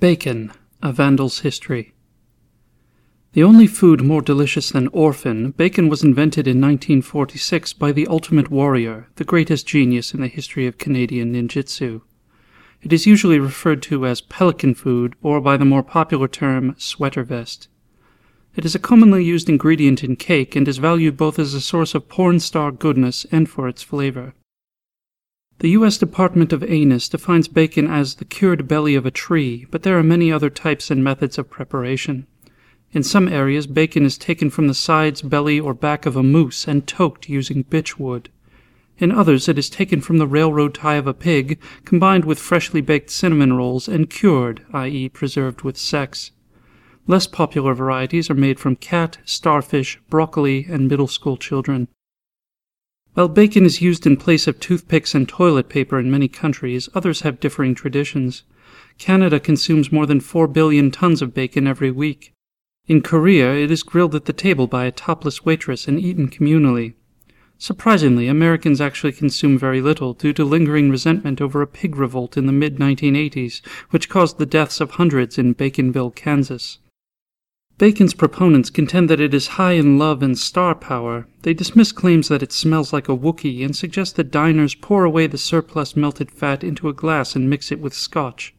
Bacon, A Vandal's History. The only food more delicious than orphan, bacon was invented in 1946 by the Ultimate Warrior, the greatest genius in the history of Canadian ninjutsu. It is usually referred to as pelican food or by the more popular term sweater vest. It is a commonly used ingredient in cake and is valued both as a source of porn star goodness and for its flavor. The U.S. Department of Anus defines bacon as the cured belly of a tree, but there are many other types and methods of preparation. In some areas, bacon is taken from the sides, belly, or back of a moose and toked using bitch wood. In others, it is taken from the railroad tie of a pig, combined with freshly baked cinnamon rolls, and cured, i.e., preserved with sex. Less popular varieties are made from cat, starfish, broccoli, and middle school children. While bacon is used in place of toothpicks and toilet paper in many countries, others have differing traditions. Canada consumes more than 4 billion tons of bacon every week. In Korea, it is grilled at the table by a topless waitress and eaten communally. Surprisingly, Americans actually consume very little due to lingering resentment over a pig revolt in the mid 1980s, which caused the deaths of hundreds in Baconville, Kansas. Bacon's proponents contend that it is high in love and star power. They dismiss claims that it smells like a Wookiee and suggest that diners pour away the surplus melted fat into a glass and mix it with scotch.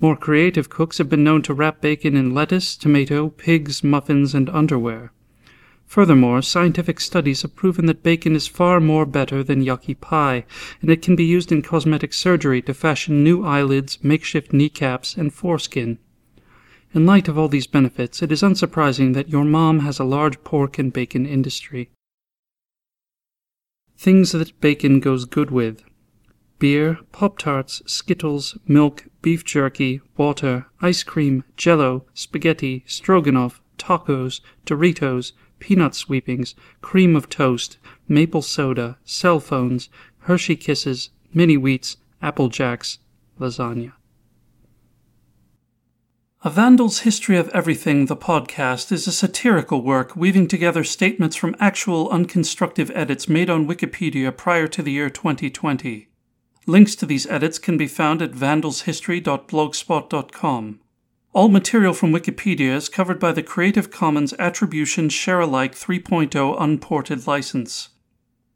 More creative cooks have been known to wrap bacon in lettuce, tomato, pigs, muffins, and underwear. Furthermore, scientific studies have proven that bacon is far more better than yucky pie, and it can be used in cosmetic surgery to fashion new eyelids, makeshift kneecaps, and foreskin. In light of all these benefits, it is unsurprising that your mom has a large pork and bacon industry. Things that bacon goes good with beer, Pop Tarts, Skittles, milk, beef jerky, water, ice cream, jello, spaghetti, stroganoff, tacos, Doritos, peanut sweepings, cream of toast, maple soda, cell phones, Hershey Kisses, mini wheats, Apple Jacks, lasagna. A Vandal's History of Everything, the podcast, is a satirical work weaving together statements from actual unconstructive edits made on Wikipedia prior to the year 2020. Links to these edits can be found at vandalshistory.blogspot.com. All material from Wikipedia is covered by the Creative Commons Attribution Share Alike 3.0 unported license.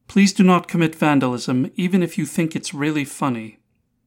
Please do not commit vandalism, even if you think it's really funny.